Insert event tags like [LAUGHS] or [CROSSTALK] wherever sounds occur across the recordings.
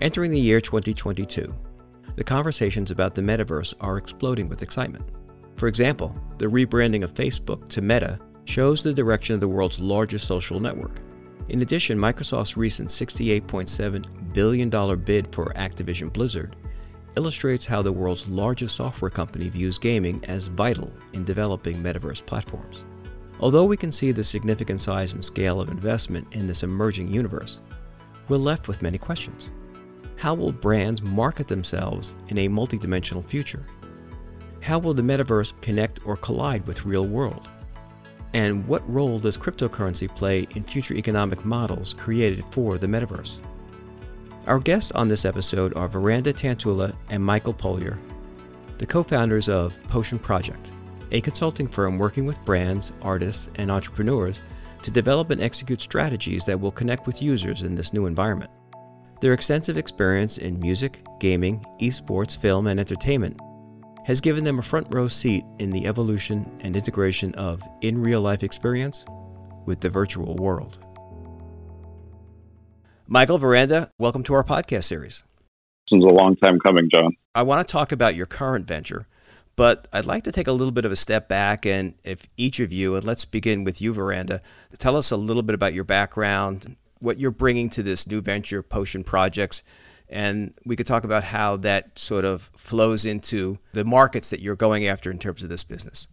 Entering the year 2022, the conversations about the metaverse are exploding with excitement. For example, the rebranding of Facebook to Meta shows the direction of the world's largest social network. In addition, Microsoft's recent $68.7 billion bid for Activision Blizzard illustrates how the world's largest software company views gaming as vital in developing metaverse platforms. Although we can see the significant size and scale of investment in this emerging universe, we're left with many questions. How will brands market themselves in a multidimensional future? How will the metaverse connect or collide with real world? And what role does cryptocurrency play in future economic models created for the metaverse? Our guests on this episode are Veranda Tantula and Michael Polier, the co founders of Potion Project, a consulting firm working with brands, artists, and entrepreneurs to develop and execute strategies that will connect with users in this new environment. Their extensive experience in music, gaming, esports, film, and entertainment has given them a front row seat in the evolution and integration of in real life experience with the virtual world. Michael Veranda, welcome to our podcast series. This is a long time coming, John. I want to talk about your current venture, but I'd like to take a little bit of a step back and if each of you, and let's begin with you, Veranda, tell us a little bit about your background, what you're bringing to this new venture, Potion Projects, and we could talk about how that sort of flows into the markets that you're going after in terms of this business.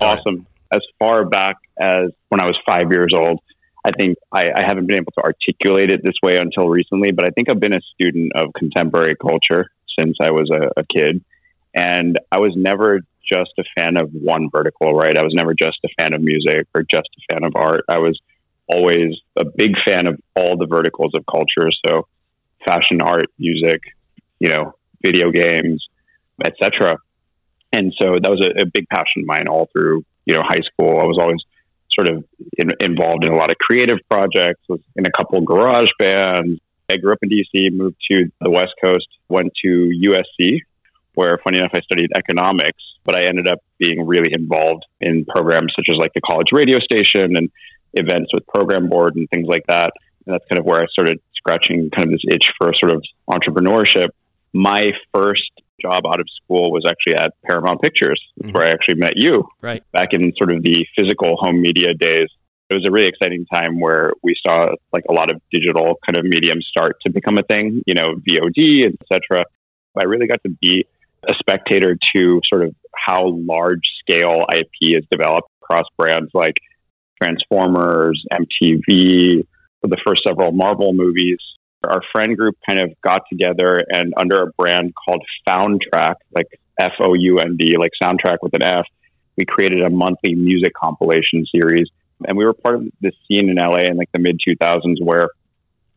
Awesome. As far back as when I was five years old, I think I, I, haven't been able to articulate it this way until recently, but I think I've been a student of contemporary culture since I was a, a kid. And I was never just a fan of one vertical, right? I was never just a fan of music or just a fan of art. I was always a big fan of all the verticals of culture. So fashion, art, music, you know, video games, etc. And so that was a, a, big passion of mine all through, you know, high school. I was always sort of in, involved in a lot of creative projects, was in a couple garage bands. I grew up in DC, moved to the West Coast, went to USC, where funny enough, I studied economics, but I ended up being really involved in programs such as like the college radio station and events with program board and things like that. And that's kind of where I started scratching kind of this itch for sort of entrepreneurship. My first job out of school was actually at Paramount Pictures, mm-hmm. where I actually met you right. back in sort of the physical home media days. It was a really exciting time where we saw like a lot of digital kind of mediums start to become a thing, you know, VOD, etc. I really got to be a spectator to sort of how large scale IP is developed across brands like Transformers, MTV, the first several Marvel movies. Our friend group kind of got together and under a brand called Foundtrack, like F O U N D, like soundtrack with an F, we created a monthly music compilation series. And we were part of this scene in LA in like the mid 2000s where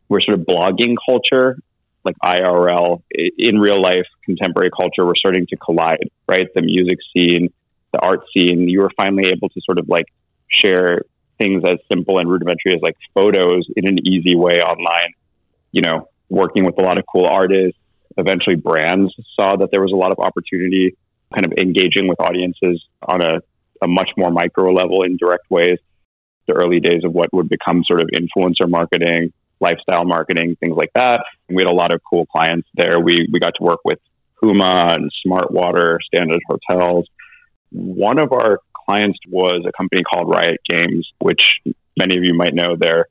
we're sort of blogging culture like IRL in real life contemporary culture were starting to collide, right? The music scene, the art scene, you were finally able to sort of like share things as simple and rudimentary as like photos in an easy way online. You know, working with a lot of cool artists. Eventually, brands saw that there was a lot of opportunity, kind of engaging with audiences on a, a much more micro level in direct ways. The early days of what would become sort of influencer marketing, lifestyle marketing, things like that. And we had a lot of cool clients there. We we got to work with Huma and Smart Water, Standard Hotels. One of our clients was a company called Riot Games, which many of you might know their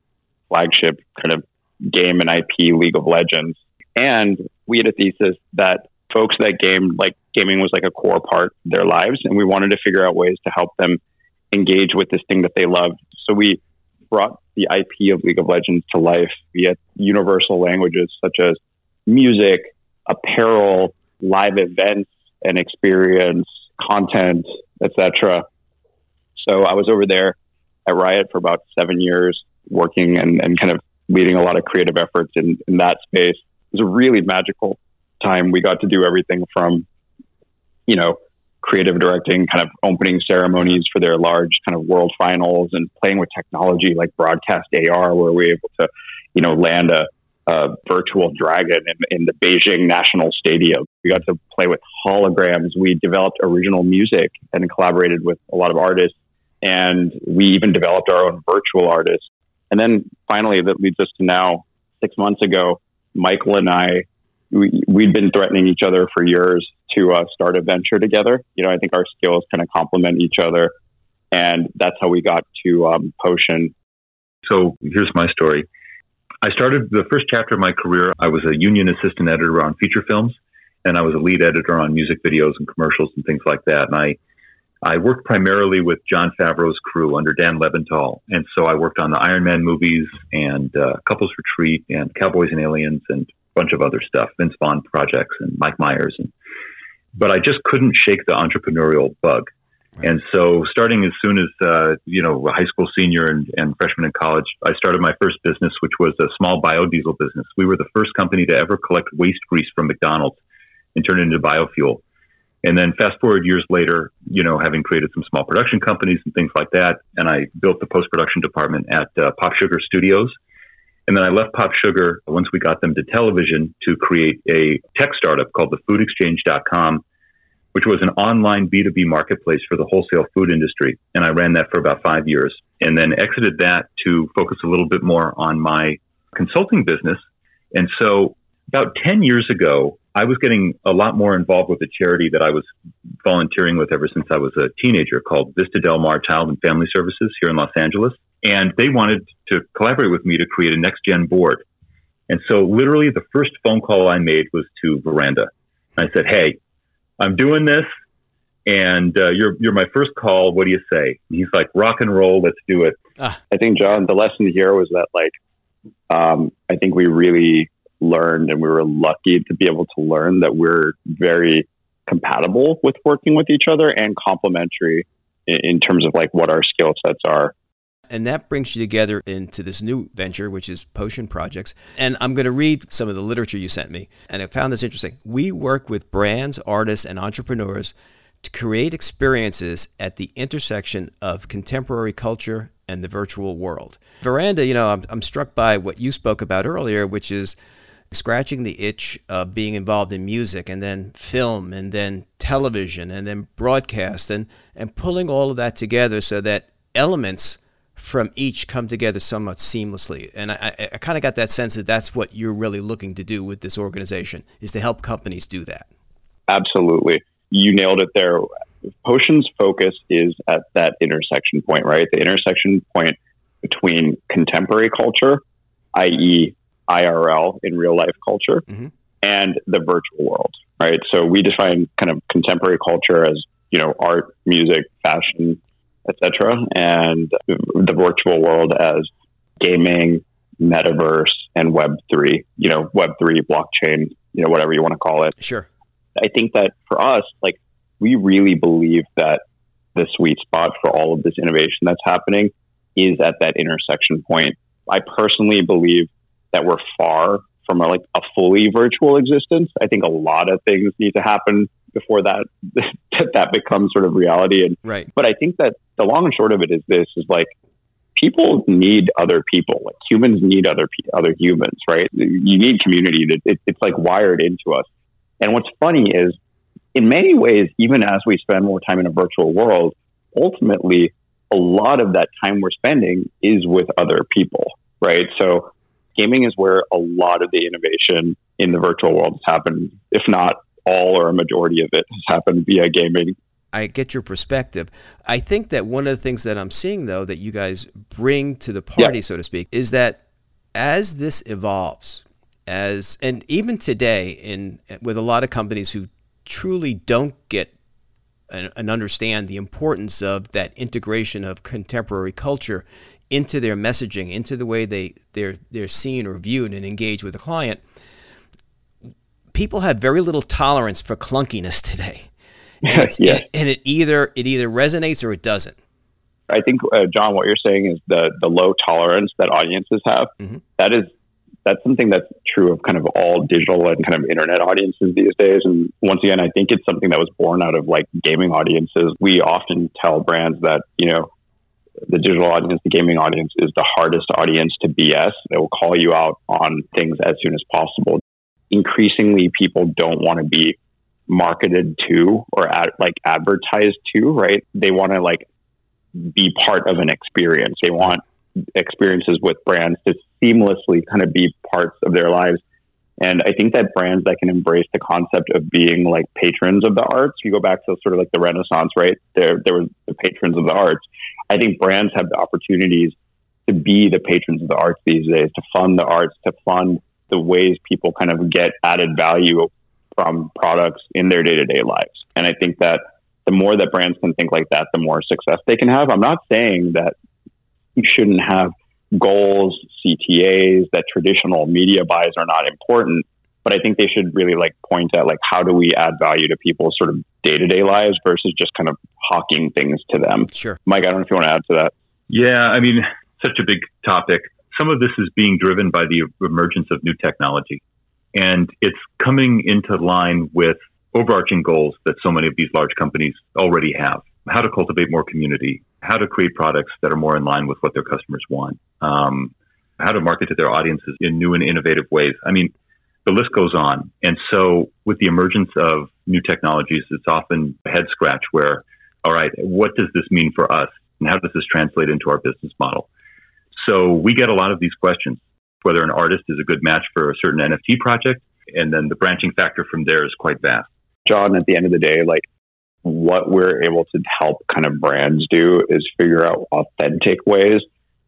flagship kind of game and IP League of Legends. And we had a thesis that folks that game like gaming was like a core part of their lives, and we wanted to figure out ways to help them engage with this thing that they loved. So we brought the IP of League of Legends to life via universal languages such as music, apparel, live events and experience, content, etc. So I was over there at Riot for about seven years, working and, and kind of leading a lot of creative efforts in, in that space. It was a really magical time. We got to do everything from, you know, creative directing, kind of opening ceremonies for their large kind of world finals and playing with technology like broadcast AR, where we were able to, you know, land a, a virtual dragon in, in the Beijing National Stadium. We got to play with holograms. We developed original music and collaborated with a lot of artists and we even developed our own virtual artist. And then finally, that leads us to now, six months ago, Michael and I, we, we'd been threatening each other for years to uh, start a venture together. You know, I think our skills kind of complement each other. And that's how we got to um, Potion. So here's my story. I started the first chapter of my career. I was a union assistant editor on feature films, and I was a lead editor on music videos and commercials and things like that. And I I worked primarily with Jon Favreau's crew under Dan Lebental. And so I worked on the Iron Man movies and uh, Couples Retreat and Cowboys and Aliens and a bunch of other stuff, Vince Vaughn projects and Mike Myers. And, but I just couldn't shake the entrepreneurial bug. And so, starting as soon as uh, you know, a high school senior and, and freshman in college, I started my first business, which was a small biodiesel business. We were the first company to ever collect waste grease from McDonald's and turn it into biofuel. And then fast forward years later, you know, having created some small production companies and things like that, and I built the post production department at uh, Pop Sugar Studios. And then I left Pop Sugar once we got them to television to create a tech startup called the foodexchange.com, which was an online B2B marketplace for the wholesale food industry. And I ran that for about five years and then exited that to focus a little bit more on my consulting business. And so about 10 years ago, I was getting a lot more involved with a charity that I was volunteering with ever since I was a teenager called Vista Del Mar Child and Family Services here in Los Angeles. And they wanted to collaborate with me to create a next gen board. And so, literally, the first phone call I made was to Veranda. I said, Hey, I'm doing this, and uh, you're, you're my first call. What do you say? And he's like, Rock and roll, let's do it. Ah. I think, John, the lesson here was that, like, um, I think we really learned and we were lucky to be able to learn that we're very compatible with working with each other and complementary in, in terms of like what our skill sets are. And that brings you together into this new venture, which is Potion Projects. And I'm going to read some of the literature you sent me. And I found this interesting. We work with brands, artists, and entrepreneurs to create experiences at the intersection of contemporary culture and the virtual world. Veranda, you know, I'm, I'm struck by what you spoke about earlier, which is scratching the itch of being involved in music and then film and then television and then broadcast and, and pulling all of that together so that elements from each come together somewhat seamlessly. And I, I, I kind of got that sense that that's what you're really looking to do with this organization is to help companies do that. Absolutely. You nailed it there. Potion's focus is at that intersection point, right? The intersection point between contemporary culture, i.e., IRL in real life culture mm-hmm. and the virtual world, right? So we define kind of contemporary culture as you know art, music, fashion, etc., and the virtual world as gaming, metaverse, and Web three. You know, Web three, blockchain, you know, whatever you want to call it. Sure. I think that for us, like we really believe that the sweet spot for all of this innovation that's happening is at that intersection point. I personally believe that we're far from a, like a fully virtual existence. I think a lot of things need to happen before that that becomes sort of reality. And right. but I think that the long and short of it is this: is like people need other people. Like humans need other other humans, right? You need community. It, it, it's like wired into us. And what's funny is, in many ways, even as we spend more time in a virtual world, ultimately, a lot of that time we're spending is with other people, right? So gaming is where a lot of the innovation in the virtual world has happened, if not all or a majority of it has happened via gaming. I get your perspective. I think that one of the things that I'm seeing, though, that you guys bring to the party, yeah. so to speak, is that as this evolves, as and even today, in with a lot of companies who truly don't get and, and understand the importance of that integration of contemporary culture into their messaging, into the way they they're they're seen or viewed and engaged with a client, people have very little tolerance for clunkiness today. [LAUGHS] And, yeah. and, it either it either resonates or it doesn't. I think, uh, John, what you're saying is the the low tolerance that audiences have. Mm-hmm. That is that's something that's true of kind of all digital and kind of internet audiences these days. And once again, I think it's something that was born out of like gaming audiences. We often tell brands that you know the digital audience, the gaming audience is the hardest audience to BS. They will call you out on things as soon as possible. Increasingly, people don't want to be marketed to or ad, like advertised to, right? They want to like be part of an experience. They want experiences with brands to seamlessly kind of be parts of their lives. And I think that brands that can embrace the concept of being like patrons of the arts, you go back to sort of like the Renaissance, right? There, there were the patrons of the arts. I think brands have the opportunities to be the patrons of the arts these days, to fund the arts, to fund the ways people kind of get added value from products in their day to day lives. And I think that the more that brands can think like that, the more success they can have. I'm not saying that you shouldn't have goals, CTAs, that traditional media buys are not important. But I think they should really like point at like how do we add value to people's sort of day to day lives versus just kind of hawking things to them. Sure. Mike, I don't know if you want to add to that. Yeah, I mean, such a big topic. Some of this is being driven by the emergence of new technology. And it's coming into line with overarching goals that so many of these large companies already have how to cultivate more community, how to create products that are more in line with what their customers want, um, how to market to their audiences in new and innovative ways. I mean, the list goes on. And so, with the emergence of new technologies, it's often a head scratch where, all right, what does this mean for us? And how does this translate into our business model? So, we get a lot of these questions whether an artist is a good match for a certain NFT project. And then the branching factor from there is quite vast. John, at the end of the day, like what we're able to help kind of brands do is figure out authentic ways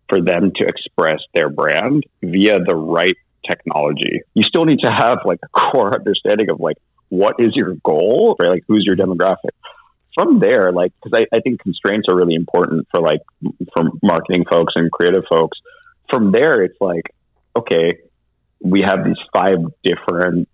for them to express their brand via the right technology. You still need to have like a core understanding of like what is your goal, right? Like who's your demographic. From there, like because I, I think constraints are really important for like for marketing folks and creative folks. From there, it's like okay, we have these five different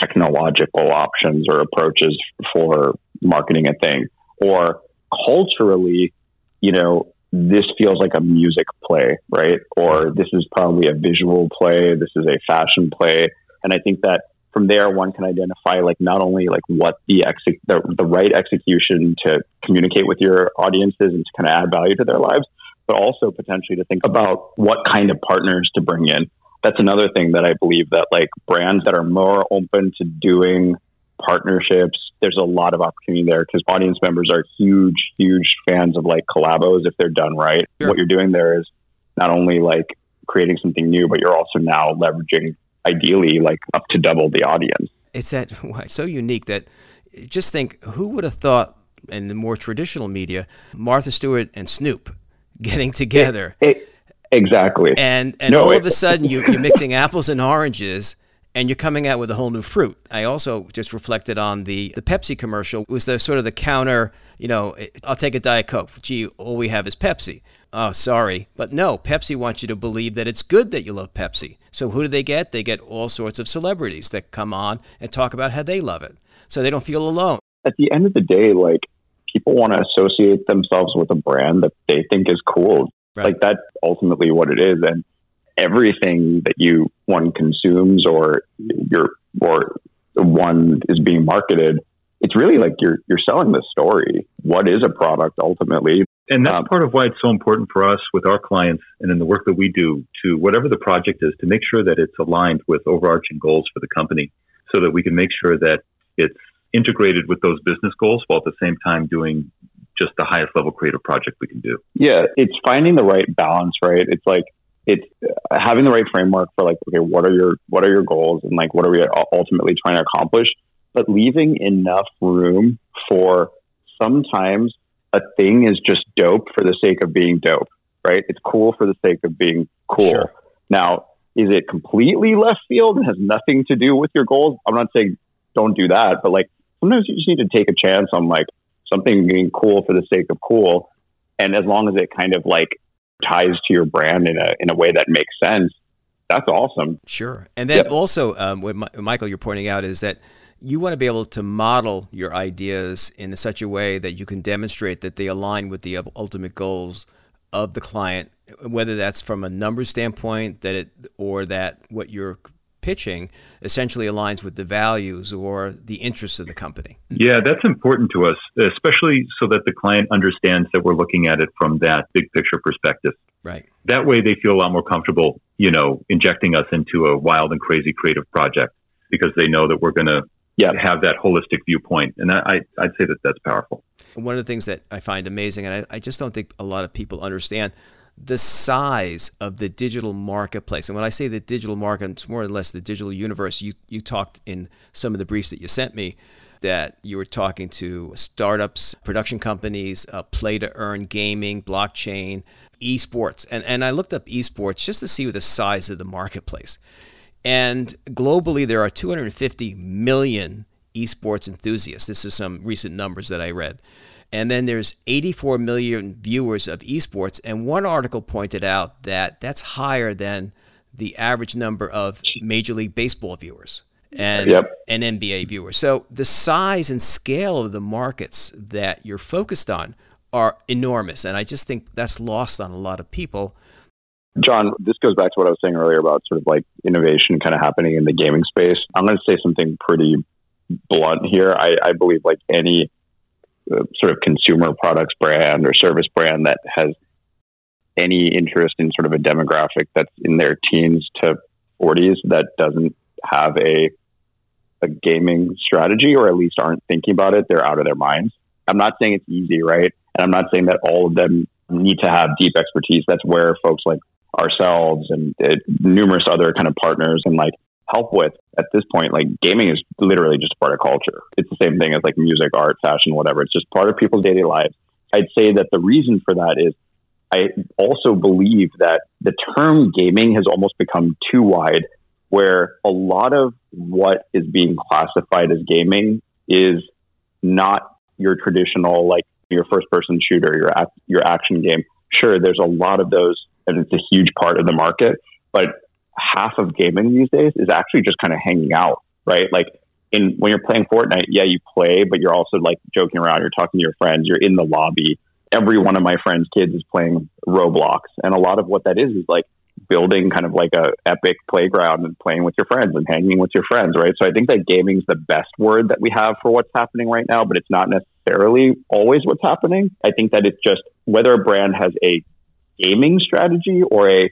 technological options or approaches for marketing a thing. Or culturally, you know, this feels like a music play, right? Or this is probably a visual play. This is a fashion play. And I think that from there, one can identify like not only like what the, exec- the, the right execution to communicate with your audiences and to kind of add value to their lives, but also potentially to think about what kind of partners to bring in. That's another thing that I believe that like brands that are more open to doing partnerships, there's a lot of opportunity there because audience members are huge, huge fans of like collabos if they're done right. Sure. What you're doing there is not only like creating something new, but you're also now leveraging ideally like up to double the audience. It's that [LAUGHS] so unique that just think who would have thought in the more traditional media, Martha Stewart and Snoop [LAUGHS] getting together. It, it, exactly. And and no, all it, of a sudden you, you're mixing [LAUGHS] apples and oranges and you're coming out with a whole new fruit. I also just reflected on the the Pepsi commercial it was the sort of the counter, you know, I'll take a diet coke. Gee, all we have is Pepsi. Oh, sorry. But no, Pepsi wants you to believe that it's good that you love Pepsi. So who do they get? They get all sorts of celebrities that come on and talk about how they love it. So they don't feel alone. At the end of the day, like people want to associate themselves with a brand that they think is cool. Right. Like that's ultimately what it is. And everything that you one consumes or your or one is being marketed, it's really like you're you're selling the story. What is a product ultimately? And that's um, part of why it's so important for us with our clients and in the work that we do to whatever the project is to make sure that it's aligned with overarching goals for the company so that we can make sure that it's integrated with those business goals while at the same time doing just the highest level creative project we can do. Yeah, it's finding the right balance, right? It's like it's having the right framework for like, okay, what are your what are your goals and like what are we ultimately trying to accomplish, but leaving enough room for sometimes a thing is just dope for the sake of being dope, right? It's cool for the sake of being cool. Sure. Now, is it completely left field and has nothing to do with your goals? I'm not saying don't do that, but like sometimes you just need to take a chance on like something being cool for the sake of cool. And as long as it kind of like ties to your brand in a, in a way that makes sense, that's awesome. Sure. And then also, um, what Michael, you're pointing out is that you want to be able to model your ideas in such a way that you can demonstrate that they align with the ultimate goals of the client, whether that's from a number standpoint that it or that what you're pitching essentially aligns with the values or the interests of the company. Yeah, that's important to us, especially so that the client understands that we're looking at it from that big picture perspective. Right. That way they feel a lot more comfortable, you know, injecting us into a wild and crazy creative project because they know that we're going to yeah. have that holistic viewpoint. And I, I'd say that that's powerful. One of the things that I find amazing, and I, I just don't think a lot of people understand, the size of the digital marketplace. And when I say the digital market, it's more or less the digital universe. You, you talked in some of the briefs that you sent me that you were talking to startups, production companies, uh, play to earn gaming, blockchain, esports. And, and I looked up esports just to see the size of the marketplace. And globally, there are 250 million esports enthusiasts. This is some recent numbers that I read. And then there's 84 million viewers of esports. And one article pointed out that that's higher than the average number of Major League Baseball viewers and yep. and NBA viewers. So the size and scale of the markets that you're focused on are enormous, and I just think that's lost on a lot of people. John, this goes back to what I was saying earlier about sort of like innovation kind of happening in the gaming space. I'm going to say something pretty blunt here. I, I believe like any uh, sort of consumer products brand or service brand that has any interest in sort of a demographic that's in their teens to 40s that doesn't have a a gaming strategy or at least aren't thinking about it, they're out of their minds. I'm not saying it's easy, right? And I'm not saying that all of them need to have deep expertise. That's where folks like ourselves and uh, numerous other kind of partners and like help with at this point. Like gaming is literally just part of culture. It's the same thing as like music, art, fashion, whatever. It's just part of people's daily lives. I'd say that the reason for that is I also believe that the term gaming has almost become too wide where a lot of what is being classified as gaming is not your traditional like your first person shooter, your your action game. Sure, there's a lot of those, and it's a huge part of the market. But half of gaming these days is actually just kind of hanging out, right? Like in when you're playing Fortnite, yeah, you play, but you're also like joking around. You're talking to your friends. You're in the lobby. Every one of my friends' kids is playing Roblox, and a lot of what that is is like building kind of like a epic playground and playing with your friends and hanging with your friends, right? So I think that gaming's the best word that we have for what's happening right now, but it's not necessarily always what's happening. I think that it's just whether a brand has a gaming strategy or a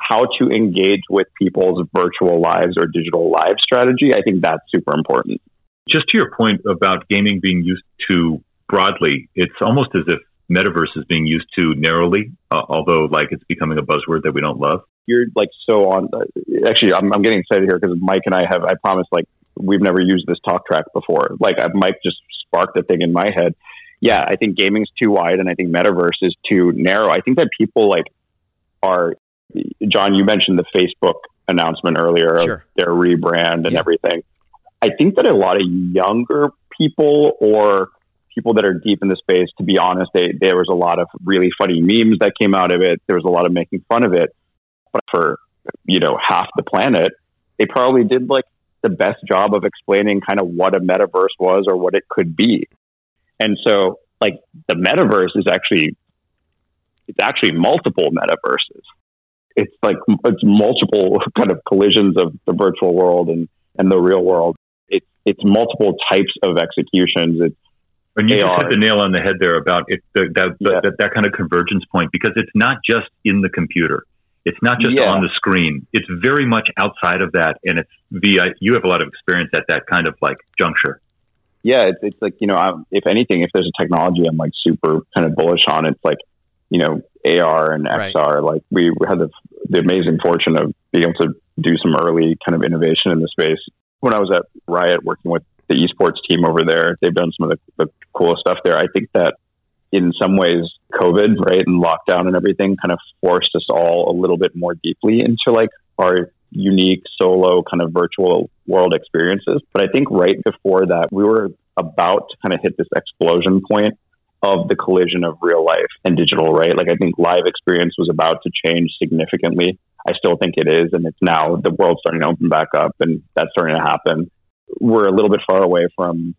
how to engage with people's virtual lives or digital live strategy, I think that's super important. Just to your point about gaming being used to broadly, it's almost as if metaverse is being used too narrowly, uh, although like it's becoming a buzzword that we don't love. You're like so on. Uh, actually, I'm, I'm getting excited here because Mike and I have. I promise, like we've never used this talk track before. Like Mike just sparked a thing in my head. Yeah, I think gaming's too wide, and I think metaverse is too narrow. I think that people like are. John, you mentioned the Facebook announcement earlier sure. of their rebrand and yeah. everything. I think that a lot of younger people or people that are deep in the space, to be honest, they, there was a lot of really funny memes that came out of it. There was a lot of making fun of it. But for, you know, half the planet, they probably did like the best job of explaining kind of what a metaverse was or what it could be. And so, like, the metaverse is actually, it's actually multiple metaverses. It's like, it's multiple kind of collisions of the virtual world and, and the real world. It's, it's multiple types of executions. It's, and you just hit the nail on the head there about it, the, that, yeah. that, that kind of convergence point because it's not just in the computer. It's not just yeah. on the screen. It's very much outside of that, and it's via. You have a lot of experience at that kind of like juncture. Yeah, it's, it's like you know, I'm, if anything, if there's a technology I'm like super kind of bullish on, it's like you know AR and XR. Right. Like we had the the amazing fortune of being able to do some early kind of innovation in the space. When I was at Riot working with the esports team over there. They've done some of the, the coolest stuff there. I think that in some ways, COVID, right, and lockdown and everything kind of forced us all a little bit more deeply into like our unique solo kind of virtual world experiences. But I think right before that, we were about to kind of hit this explosion point of the collision of real life and digital, right? Like I think live experience was about to change significantly. I still think it is, and it's now the world's starting to open back up, and that's starting to happen we're a little bit far away from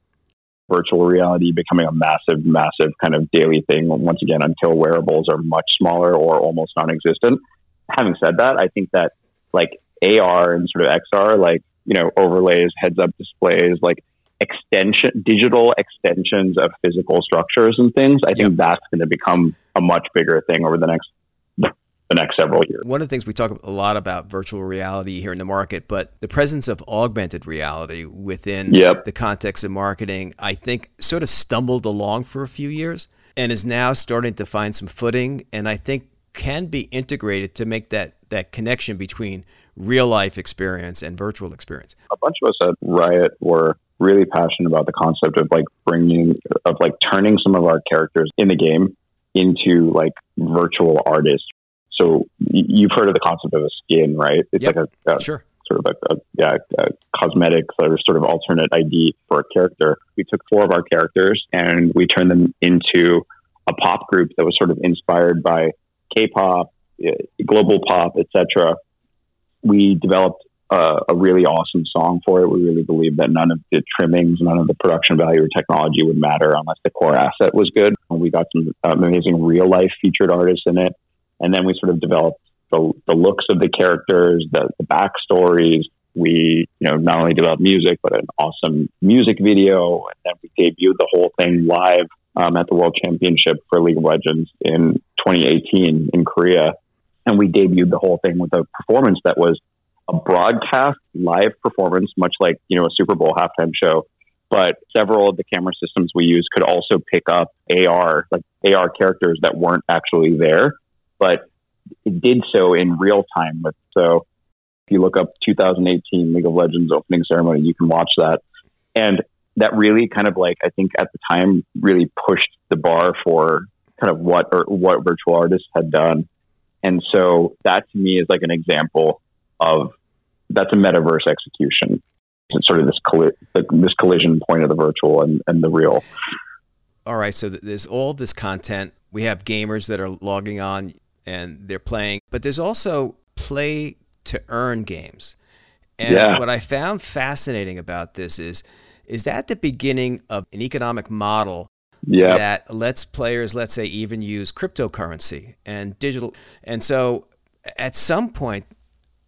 virtual reality becoming a massive, massive kind of daily thing once again until wearables are much smaller or almost non existent. Having said that, I think that like AR and sort of XR, like, you know, overlays, heads up displays, like extension, digital extensions of physical structures and things, I think that's going to become a much bigger thing over the next the next several years. One of the things we talk a lot about virtual reality here in the market, but the presence of augmented reality within yep. the context of marketing, I think sort of stumbled along for a few years and is now starting to find some footing. And I think can be integrated to make that that connection between real life experience and virtual experience. A bunch of us at Riot were really passionate about the concept of like bringing of like turning some of our characters in the game into like virtual artists. So you've heard of the concept of a skin, right? It's yep. like a, a sure. sort of a, a yeah, a cosmetic or sort of alternate ID for a character. We took four of our characters and we turned them into a pop group that was sort of inspired by K-pop, eh, global pop, etc. We developed uh, a really awesome song for it. We really believed that none of the trimmings, none of the production value or technology would matter unless the core asset was good. We got some um, amazing real life featured artists in it, and then we sort of developed the, the looks of the characters, the, the backstories. We, you know, not only developed music, but an awesome music video, and then we debuted the whole thing live um, at the World Championship for League of Legends in 2018 in Korea. And we debuted the whole thing with a performance that was a broadcast live performance, much like, you know, a Super Bowl halftime show. But several of the camera systems we use could also pick up AR, like AR characters that weren't actually there, but it did so in real time. So if you look up 2018 League of Legends opening ceremony, you can watch that. And that really kind of like I think at the time really pushed the bar for kind of what or what virtual artists had done. And so that to me is like an example of that's a metaverse execution. It's sort of this colli- this collision point of the virtual and, and the real. All right, so there's all this content. We have gamers that are logging on and they're playing, but there's also play to earn games. And yeah. what I found fascinating about this is is that the beginning of an economic model yep. that lets players, let's say, even use cryptocurrency and digital? And so at some point,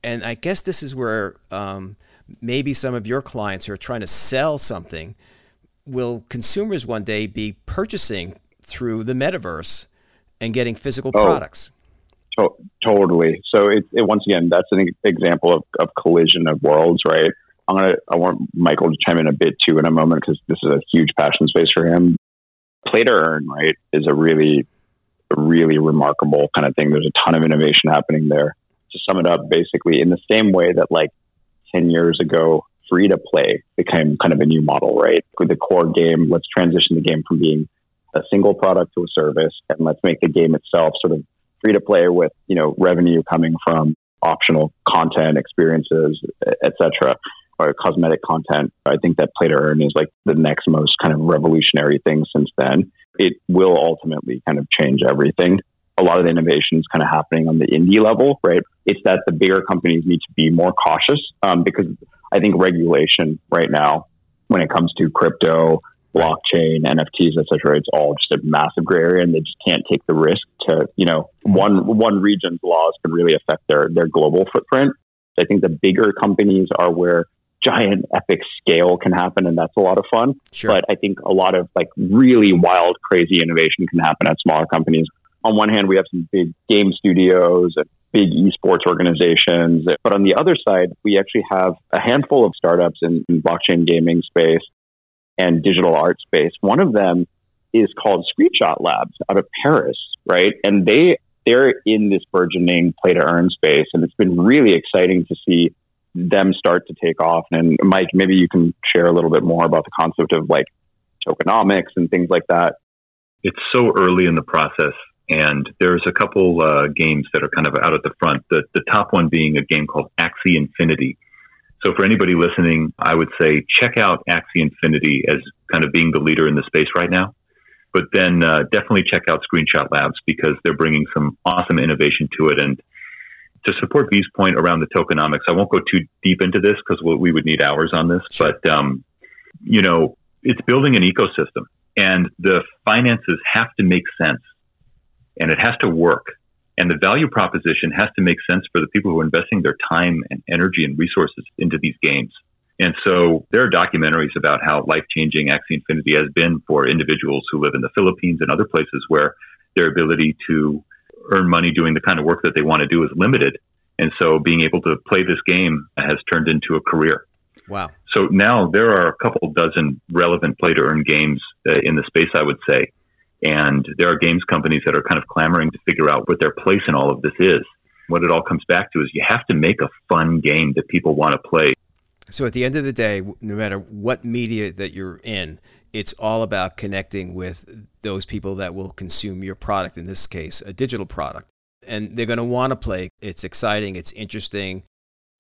and I guess this is where um, maybe some of your clients who are trying to sell something. Will consumers one day be purchasing through the metaverse and getting physical oh, products? To- totally. So it, it, once again, that's an example of, of collision of worlds, right? I'm gonna I want Michael to chime in a bit too in a moment because this is a huge passion space for him. Play to earn, right, is a really, really remarkable kind of thing. There's a ton of innovation happening there. To sum it up, basically, in the same way that like ten years ago, free to play became kind of a new model, right? With the core game, let's transition the game from being a single product to a service, and let's make the game itself sort of free to play with you know revenue coming from optional content, experiences, etc or cosmetic content. I think that play to earn is like the next most kind of revolutionary thing since then. It will ultimately kind of change everything. A lot of the innovation is kind of happening on the indie level, right? It's that the bigger companies need to be more cautious um, because I think regulation right now, when it comes to crypto, blockchain, NFTs, etc., it's all just a massive gray area, and they just can't take the risk to, you know, one one region's laws can really affect their their global footprint. I think the bigger companies are where giant epic scale can happen and that's a lot of fun. Sure. But I think a lot of like really wild, crazy innovation can happen at smaller companies. On one hand, we have some big game studios and big esports organizations. But on the other side, we actually have a handful of startups in, in blockchain gaming space and digital art space. One of them is called Screenshot Labs out of Paris, right? And they they're in this burgeoning play to earn space, and it's been really exciting to see them start to take off. And Mike, maybe you can share a little bit more about the concept of like tokenomics and things like that. It's so early in the process, and there's a couple uh, games that are kind of out at the front. The the top one being a game called Axie Infinity. So for anybody listening, I would say check out Axie Infinity as kind of being the leader in the space right now. But then uh, definitely check out Screenshot Labs because they're bringing some awesome innovation to it and to support V's point around the tokenomics, I won't go too deep into this because we would need hours on this. But um, you know, it's building an ecosystem, and the finances have to make sense, and it has to work, and the value proposition has to make sense for the people who are investing their time and energy and resources into these games. And so there are documentaries about how life changing Axie Infinity has been for individuals who live in the Philippines and other places where their ability to earn money doing the kind of work that they want to do is limited. And so being able to play this game has turned into a career. Wow. So now there are a couple dozen relevant play to earn games uh, in the space, I would say. And there are games companies that are kind of clamoring to figure out what their place in all of this is. What it all comes back to is you have to make a fun game that people want to play. So at the end of the day, no matter what media that you're in, it's all about connecting with those people that will consume your product, in this case, a digital product. And they're going to want to play. It's exciting, it's interesting,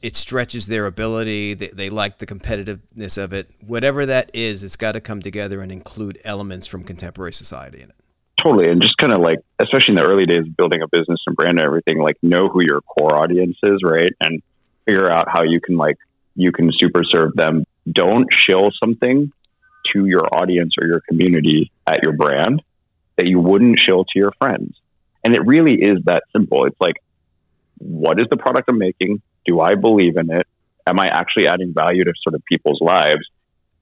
it stretches their ability, they, they like the competitiveness of it. Whatever that is, it's got to come together and include elements from contemporary society in it. Totally. And just kind of like, especially in the early days of building a business and brand and everything, like know who your core audience is, right? And figure out how you can like you can super serve them. Don't shill something to your audience or your community at your brand that you wouldn't shill to your friends. And it really is that simple. It's like, what is the product I'm making? Do I believe in it? Am I actually adding value to sort of people's lives?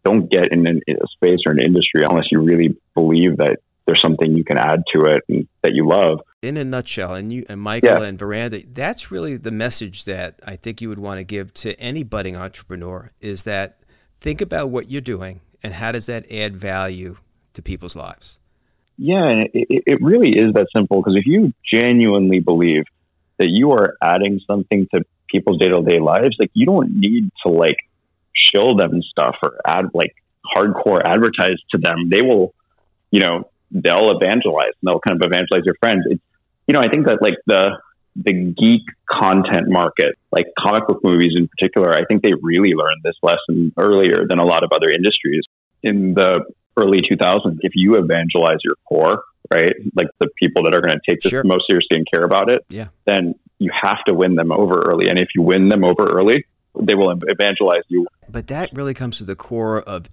Don't get in a space or an industry unless you really believe that there's something you can add to it and that you love. In a nutshell, and you and Michael yeah. and Veranda, that's really the message that I think you would want to give to any budding entrepreneur is that think about what you're doing and how does that add value to people's lives. Yeah, and it, it really is that simple because if you genuinely believe that you are adding something to people's day to day lives, like you don't need to like show them stuff or add like hardcore advertise to them. They will, you know, they'll evangelize and they'll kind of evangelize your friends. It's, you know, I think that like the the geek content market, like comic book movies in particular, I think they really learned this lesson earlier than a lot of other industries. In the early 2000s, if you evangelize your core, right, like the people that are going to take this sure. most seriously and care about it, yeah. then you have to win them over early. And if you win them over early, they will evangelize you. But that really comes to the core of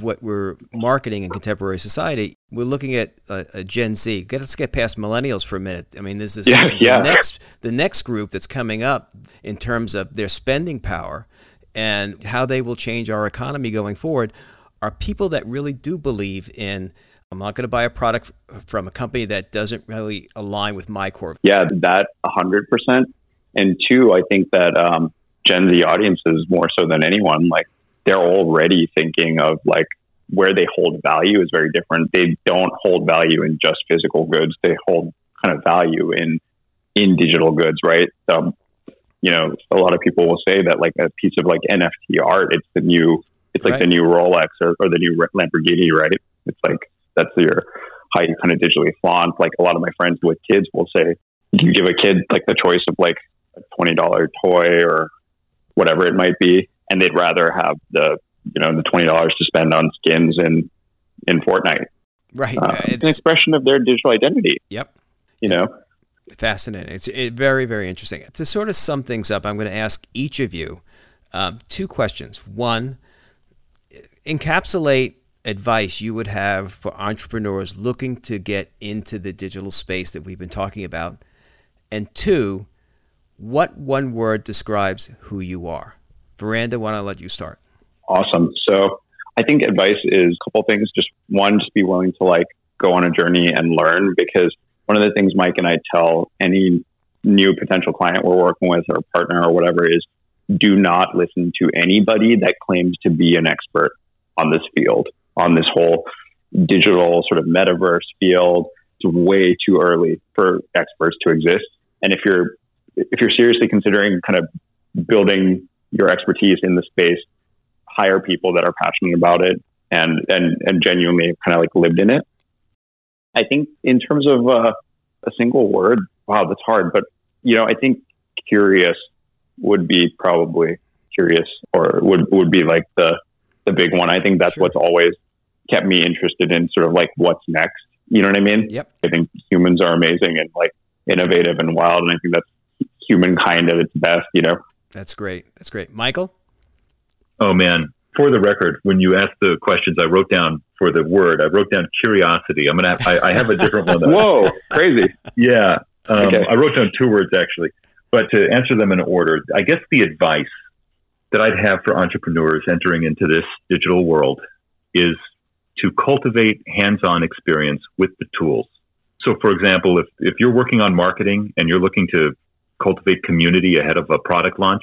what we're marketing in contemporary society. We're looking at a, a Gen Z. Let's get past millennials for a minute. I mean, this is yeah, the yeah. next the next group that's coming up in terms of their spending power and how they will change our economy going forward. Are people that really do believe in I'm not going to buy a product from a company that doesn't really align with my core. Yeah, that 100%. And two, I think that um, Gen Z audiences more so than anyone, like they're already thinking of like where they hold value is very different. They don't hold value in just physical goods. They hold kind of value in in digital goods, right? So, you know, a lot of people will say that like a piece of like NFT art, it's the new, it's like right. the new Rolex or, or the new Lamborghini, right? It's like that's your how you kind of digitally flaunt. Like a lot of my friends with kids will say, you give a kid like the choice of like a twenty dollar toy or whatever it might be, and they'd rather have the you know the twenty dollars to spend on skins in in Fortnite. Right, uh, it's an expression of their digital identity. Yep. You know, fascinating. It's it, very very interesting. To sort of sum things up, I'm going to ask each of you um, two questions. One, encapsulate advice you would have for entrepreneurs looking to get into the digital space that we've been talking about? And two, what one word describes who you are? Veranda, why don't I let you start? Awesome. So I think advice is a couple things. Just one, just be willing to like go on a journey and learn because one of the things Mike and I tell any new potential client we're working with or partner or whatever is do not listen to anybody that claims to be an expert on this field on this whole digital sort of metaverse field. It's way too early for experts to exist. And if you're if you're seriously considering kind of building your expertise in the space, hire people that are passionate about it and and and genuinely kind of like lived in it. I think in terms of uh, a single word, wow, that's hard. But you know, I think curious would be probably curious, or would would be like the the big one. I think that's sure. what's always kept me interested in sort of like what's next. You know what I mean? Yep. I think humans are amazing and like innovative and wild, and I think that's humankind at its best. You know. That's great. That's great, Michael. Oh man, for the record, when you asked the questions, I wrote down for the word. I wrote down curiosity. I'm gonna. Have, I, I have a different one. Whoa, crazy. Yeah, um, okay. I wrote down two words actually, but to answer them in order, I guess the advice that I'd have for entrepreneurs entering into this digital world is to cultivate hands-on experience with the tools. So, for example, if, if you're working on marketing and you're looking to cultivate community ahead of a product launch,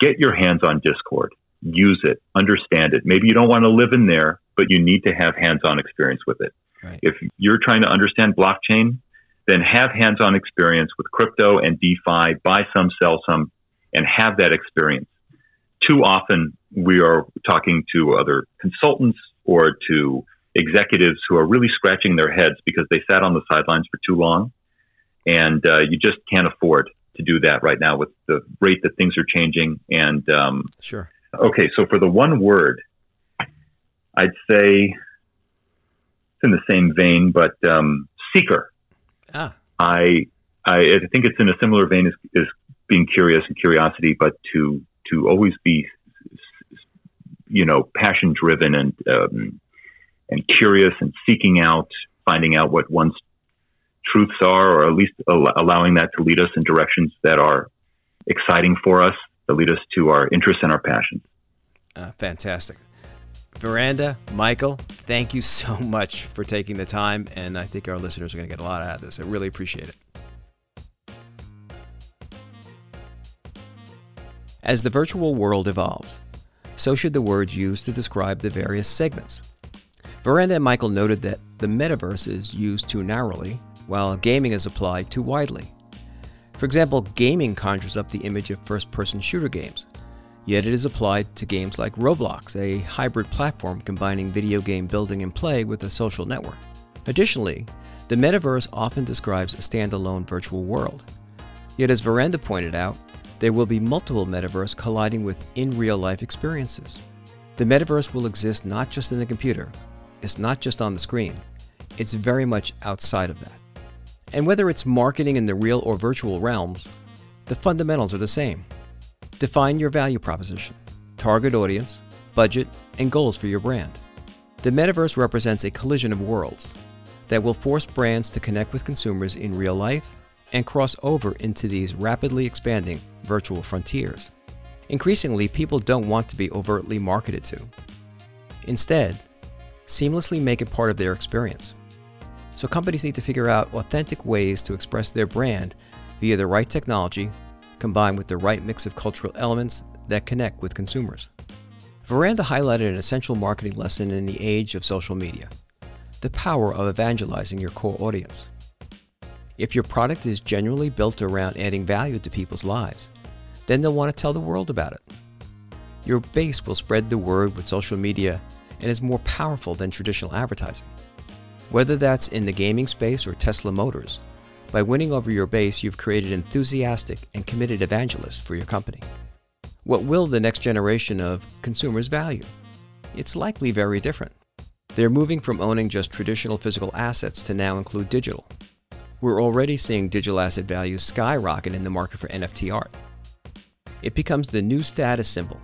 get your hands on Discord, use it, understand it. Maybe you don't want to live in there, but you need to have hands-on experience with it. Right. If you're trying to understand blockchain, then have hands on experience with crypto and DeFi, buy some, sell some, and have that experience. Too often, we are talking to other consultants or to executives who are really scratching their heads because they sat on the sidelines for too long. And uh, you just can't afford to do that right now with the rate that things are changing. And um, sure. Okay, so for the one word, I'd say it's in the same vein, but um, seeker. Ah. I, I think it's in a similar vein as, as being curious and curiosity, but to to always be, you know, passion driven and um, and curious and seeking out, finding out what one's truths are, or at least al- allowing that to lead us in directions that are exciting for us, that lead us to our interests and our passions. Uh, fantastic. Veranda, Michael, thank you so [LAUGHS] much for taking the time, and I think our listeners are going to get a lot out of this. I really appreciate it. As the virtual world evolves, so should the words used to describe the various segments. Veranda and Michael noted that the metaverse is used too narrowly, while gaming is applied too widely. For example, gaming conjures up the image of first person shooter games, yet it is applied to games like Roblox, a hybrid platform combining video game building and play with a social network. Additionally, the metaverse often describes a standalone virtual world. Yet, as Veranda pointed out, there will be multiple metaverse colliding with in real life experiences. The metaverse will exist not just in the computer, it's not just on the screen, it's very much outside of that. And whether it's marketing in the real or virtual realms, the fundamentals are the same. Define your value proposition, target audience, budget, and goals for your brand. The metaverse represents a collision of worlds that will force brands to connect with consumers in real life and cross over into these rapidly expanding virtual frontiers. Increasingly, people don't want to be overtly marketed to. Instead, seamlessly make it part of their experience. So companies need to figure out authentic ways to express their brand via the right technology combined with the right mix of cultural elements that connect with consumers. Veranda highlighted an essential marketing lesson in the age of social media the power of evangelizing your core audience. If your product is genuinely built around adding value to people's lives, then they'll want to tell the world about it. Your base will spread the word with social media and is more powerful than traditional advertising. Whether that's in the gaming space or Tesla Motors, by winning over your base, you've created enthusiastic and committed evangelists for your company. What will the next generation of consumers value? It's likely very different. They're moving from owning just traditional physical assets to now include digital. We're already seeing digital asset values skyrocket in the market for NFT art. It becomes the new status symbol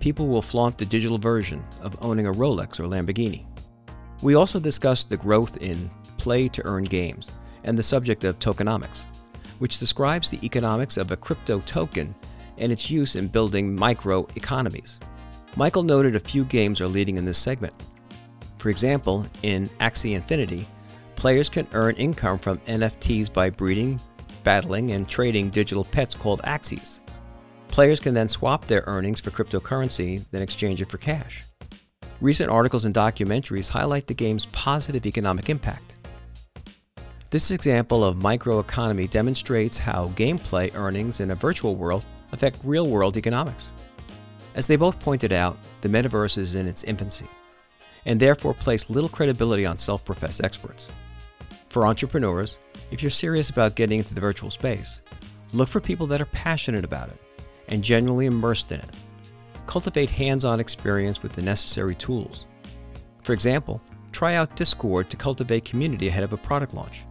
people will flaunt the digital version of owning a Rolex or Lamborghini. We also discussed the growth in play to earn games and the subject of tokenomics, which describes the economics of a crypto token and its use in building micro economies. Michael noted a few games are leading in this segment. For example, in Axie Infinity, players can earn income from NFTs by breeding, battling, and trading digital pets called Axies. Players can then swap their earnings for cryptocurrency, then exchange it for cash. Recent articles and documentaries highlight the game's positive economic impact. This example of microeconomy demonstrates how gameplay earnings in a virtual world affect real world economics. As they both pointed out, the metaverse is in its infancy, and therefore place little credibility on self professed experts. For entrepreneurs, if you're serious about getting into the virtual space, look for people that are passionate about it and genuinely immersed in it. Cultivate hands on experience with the necessary tools. For example, try out Discord to cultivate community ahead of a product launch.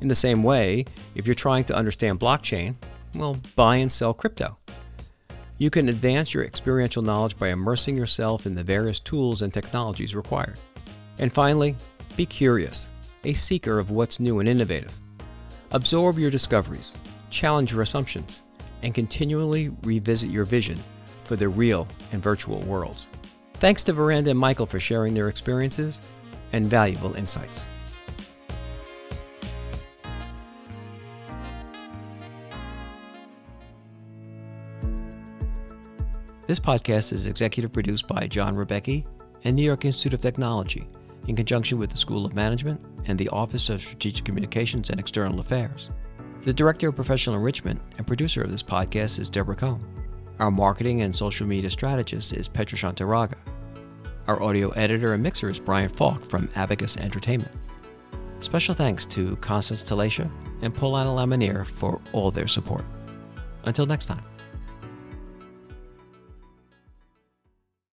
In the same way, if you're trying to understand blockchain, well, buy and sell crypto. You can advance your experiential knowledge by immersing yourself in the various tools and technologies required. And finally, be curious, a seeker of what's new and innovative. Absorb your discoveries, challenge your assumptions, and continually revisit your vision for the real and virtual worlds. Thanks to Veranda and Michael for sharing their experiences and valuable insights. This podcast is executive produced by John Rebecki and New York Institute of Technology in conjunction with the School of Management and the Office of Strategic Communications and External Affairs. The Director of Professional Enrichment and producer of this podcast is Deborah Cohn. Our marketing and social media strategist is Petra Shantaraga. Our audio editor and mixer is Brian Falk from Abacus Entertainment. Special thanks to Constance Talacia and Paulana Lamanier for all their support. Until next time.